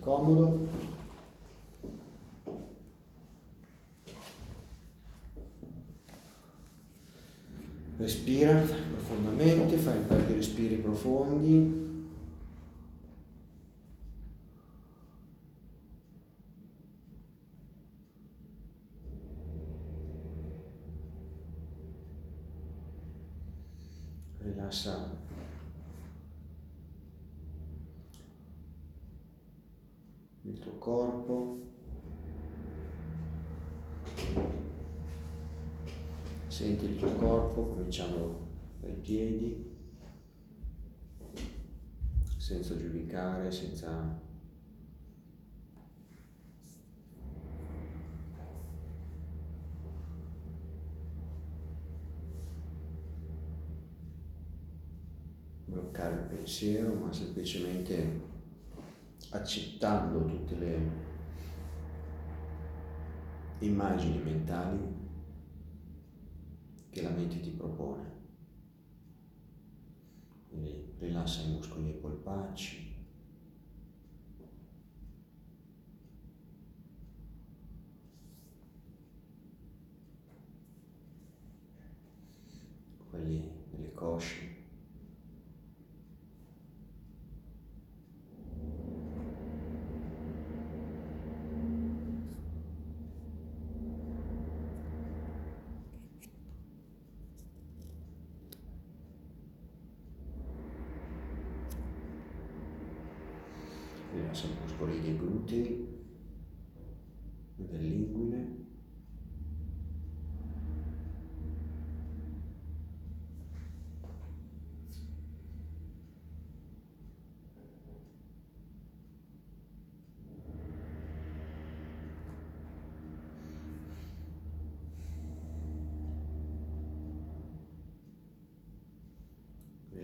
comodo. Respira profondamente, fai un paio di respiri profondi. Rilassa il tuo corpo. Senti il tuo corpo cominciando dai piedi, senza giudicare, senza bloccare il pensiero, ma semplicemente accettando tutte le immagini mentali che la mente ti propone. Quindi rilassa i muscoli dei polpacci. quelli delle cosce. Rilassa i muscoli dei glutei, dell'inguine.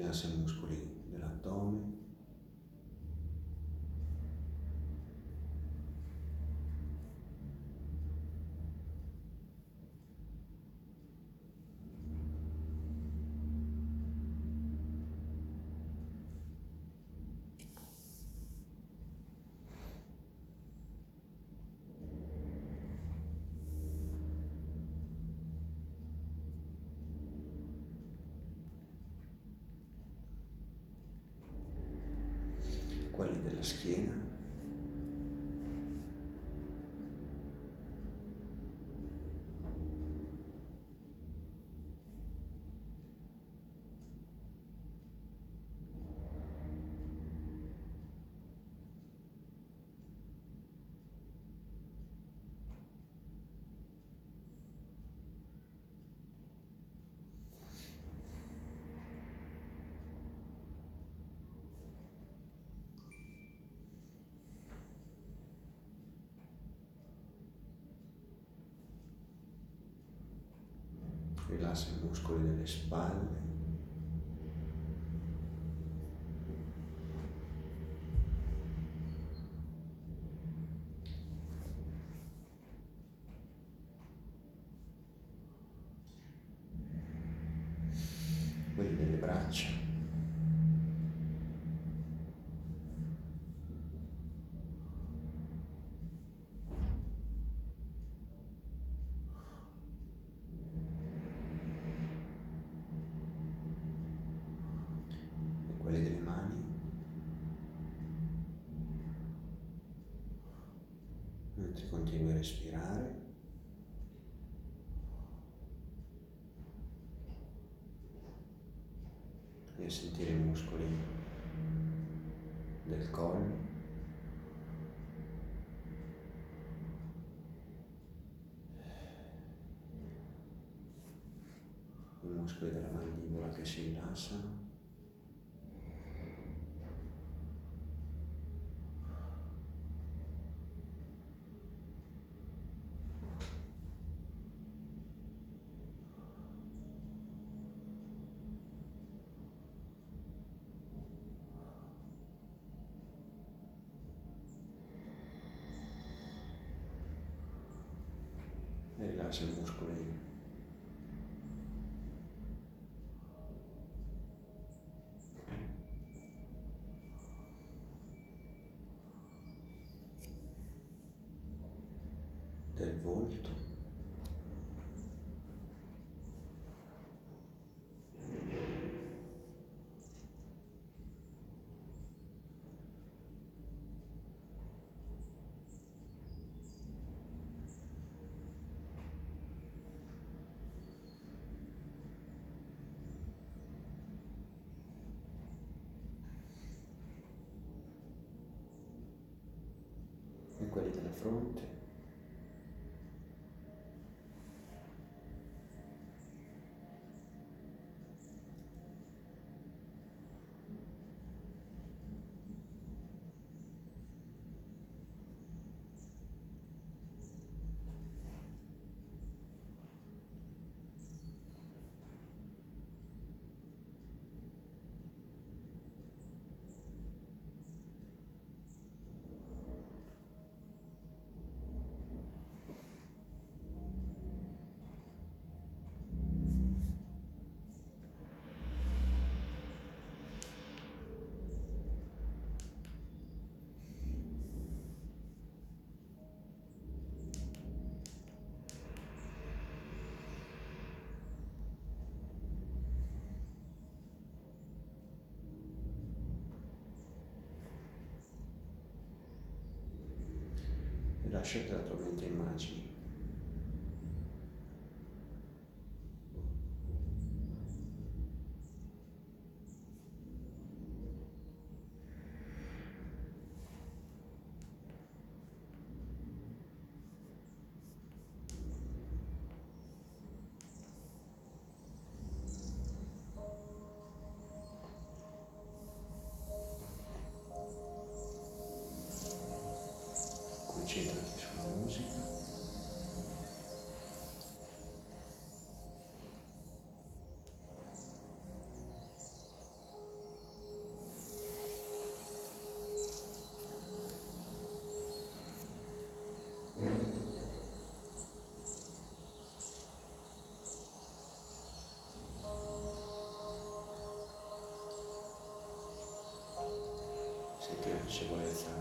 Rilassa i muscoli dell'addome. Quelli della schiena. Rilassa i muscoli delle spalle. Quelli delle braccia. e quelli delle mani. Mentre continui a respirare. E a sentire i muscoli del collo. I muscoli della mandibola che si rilassano. piace i muscoli. del volto. Quelli della fronte. E lascia che la tua mente immagini. Concentrati sulla musica. Senti la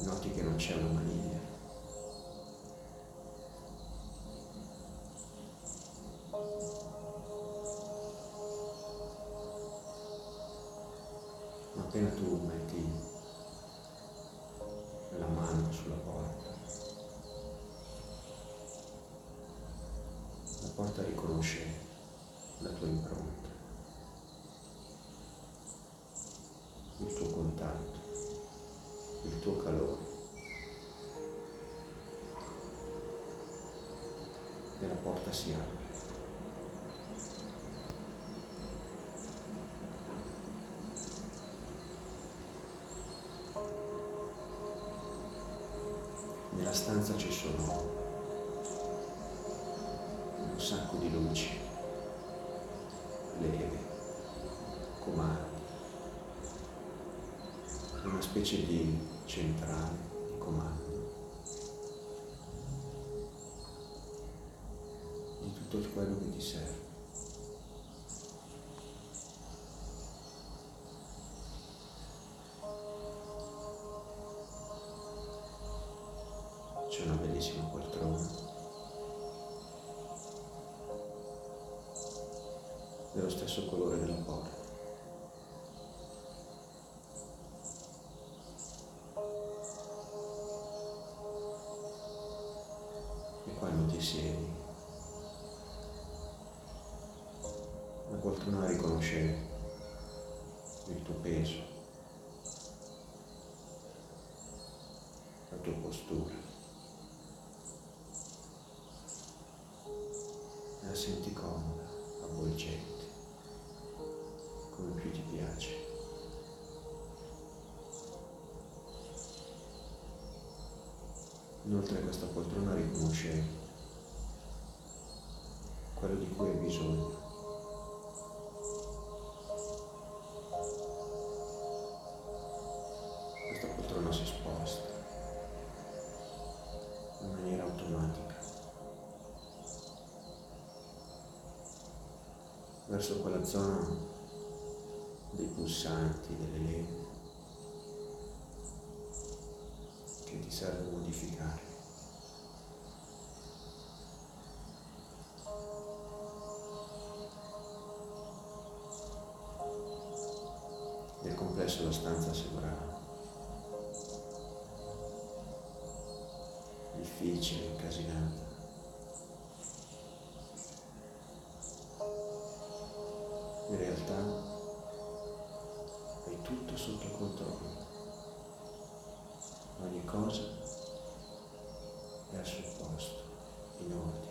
Noti che non c'è una maniglia. Porta si apre. Nella stanza ci sono un sacco di luci, leve, comandi, una specie di centrale ti serve. C'è una bellissima poltrona dello stesso colore della porta. Come più ti piace. Inoltre questa poltrona riconosce quello di cui hai bisogno. Questa poltrona si sposta in maniera automatica verso quella zona delle leve che ti serve modificare. Nel complesso la stanza sembra difficile, incasinata. In realtà tutto sotto controllo. Ogni cosa è al suo posto, in ordine.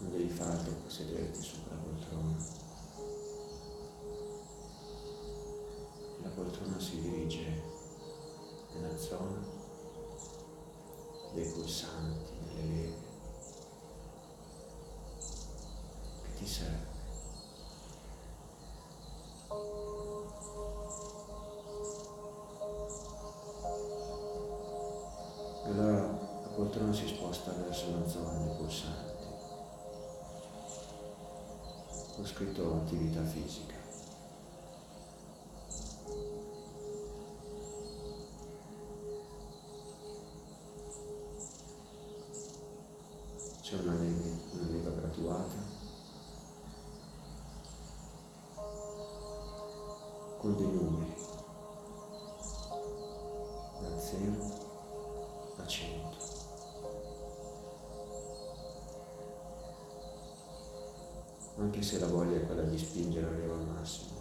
Non devi che sederti sopra la poltrona. La poltrona si dirige nella zona dei pulsanti, delle leve ti serve. E allora la poltrona si sposta verso la zona dei pulsanti. Ho scritto attività fisica. C'è una con dei numeri da 0 a 100. Anche se la voglia è quella di spingere arriva al massimo,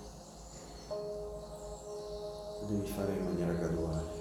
lo devi fare in maniera graduale.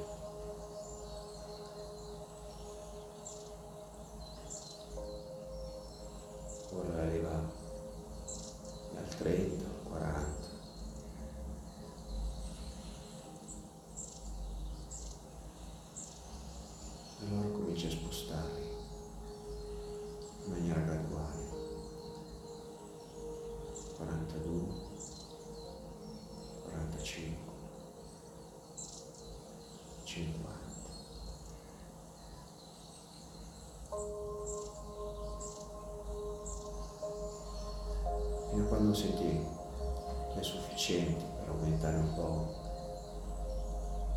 100 per aumentare un po'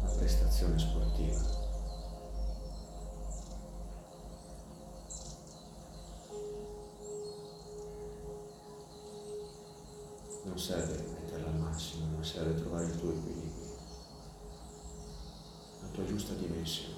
la prestazione sportiva. Non serve metterla al massimo, ma serve trovare il tuo equilibrio, la tua giusta dimensione.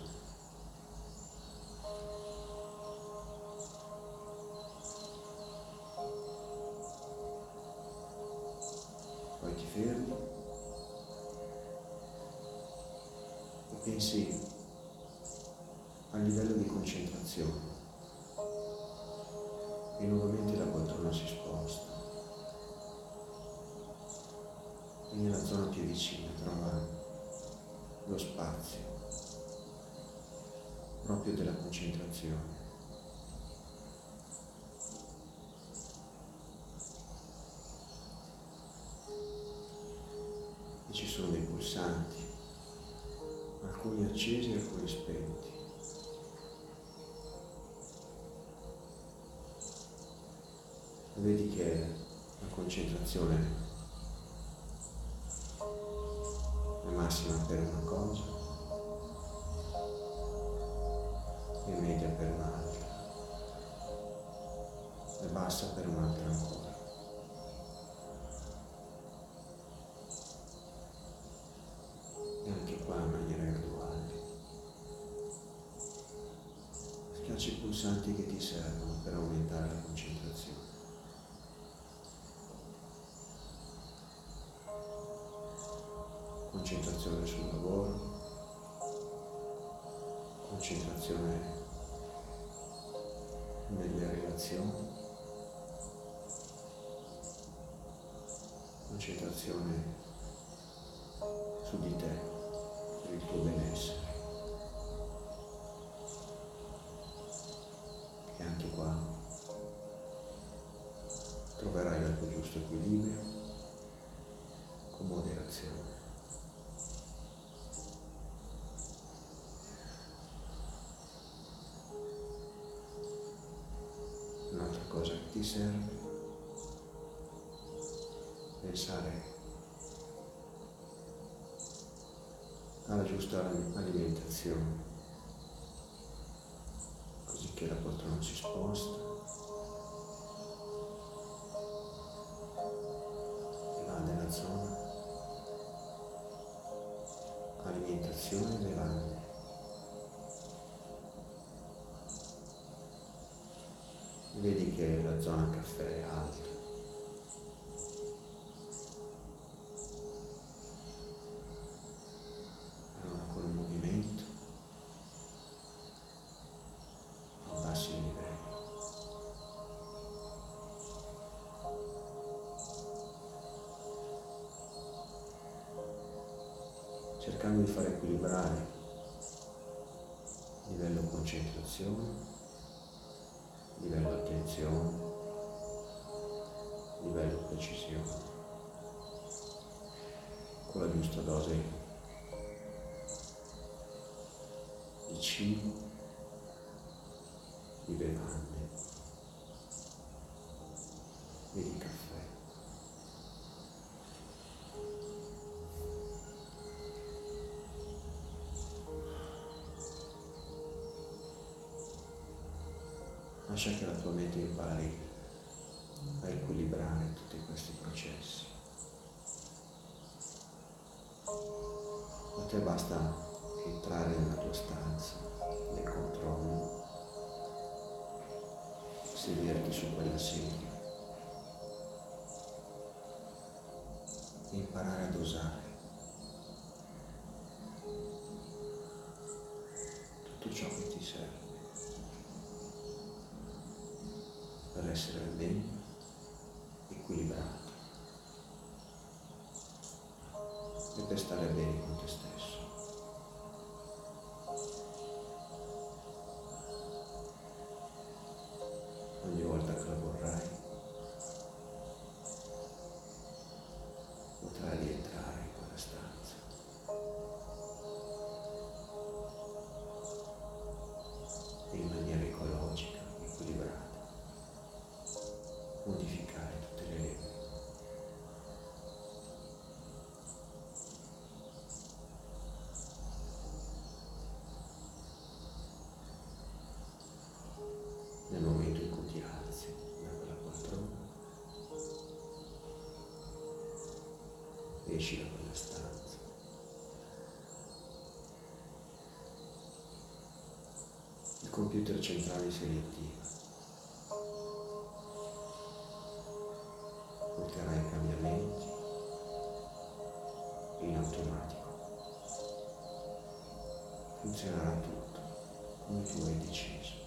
Lo spazio proprio della concentrazione. E ci sono dei pulsanti, alcuni accesi e alcuni spenti. Vedi che la concentrazione per una cosa e media per un'altra e bassa per un'altra ancora. Concentrazione sul lavoro, concentrazione nelle relazioni, concentrazione su di te, per il tuo benessere. Ti serve pensare alla giusta alimentazione, che la zona caffè è alta. Con il movimento abbassi il livello. Cercando di far equilibrare il livello concentrazione livello attenzione, livello precisione, con la giusta dose di cibo, di bevande e di caffè. Lascia che la tua mente impari a equilibrare tutti questi processi. A te basta entrare nella tua stanza, nel controllo, sederti su quella sedia imparare ad osare Ogni volta esci da quella stanza. Il computer centrale si riattiva. porterai cambiamenti in automatico. Funzionerà tutto come tu hai deciso.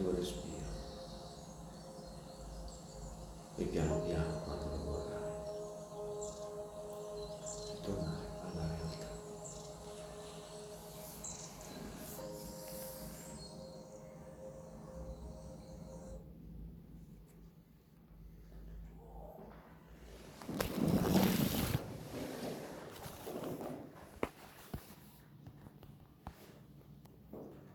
E al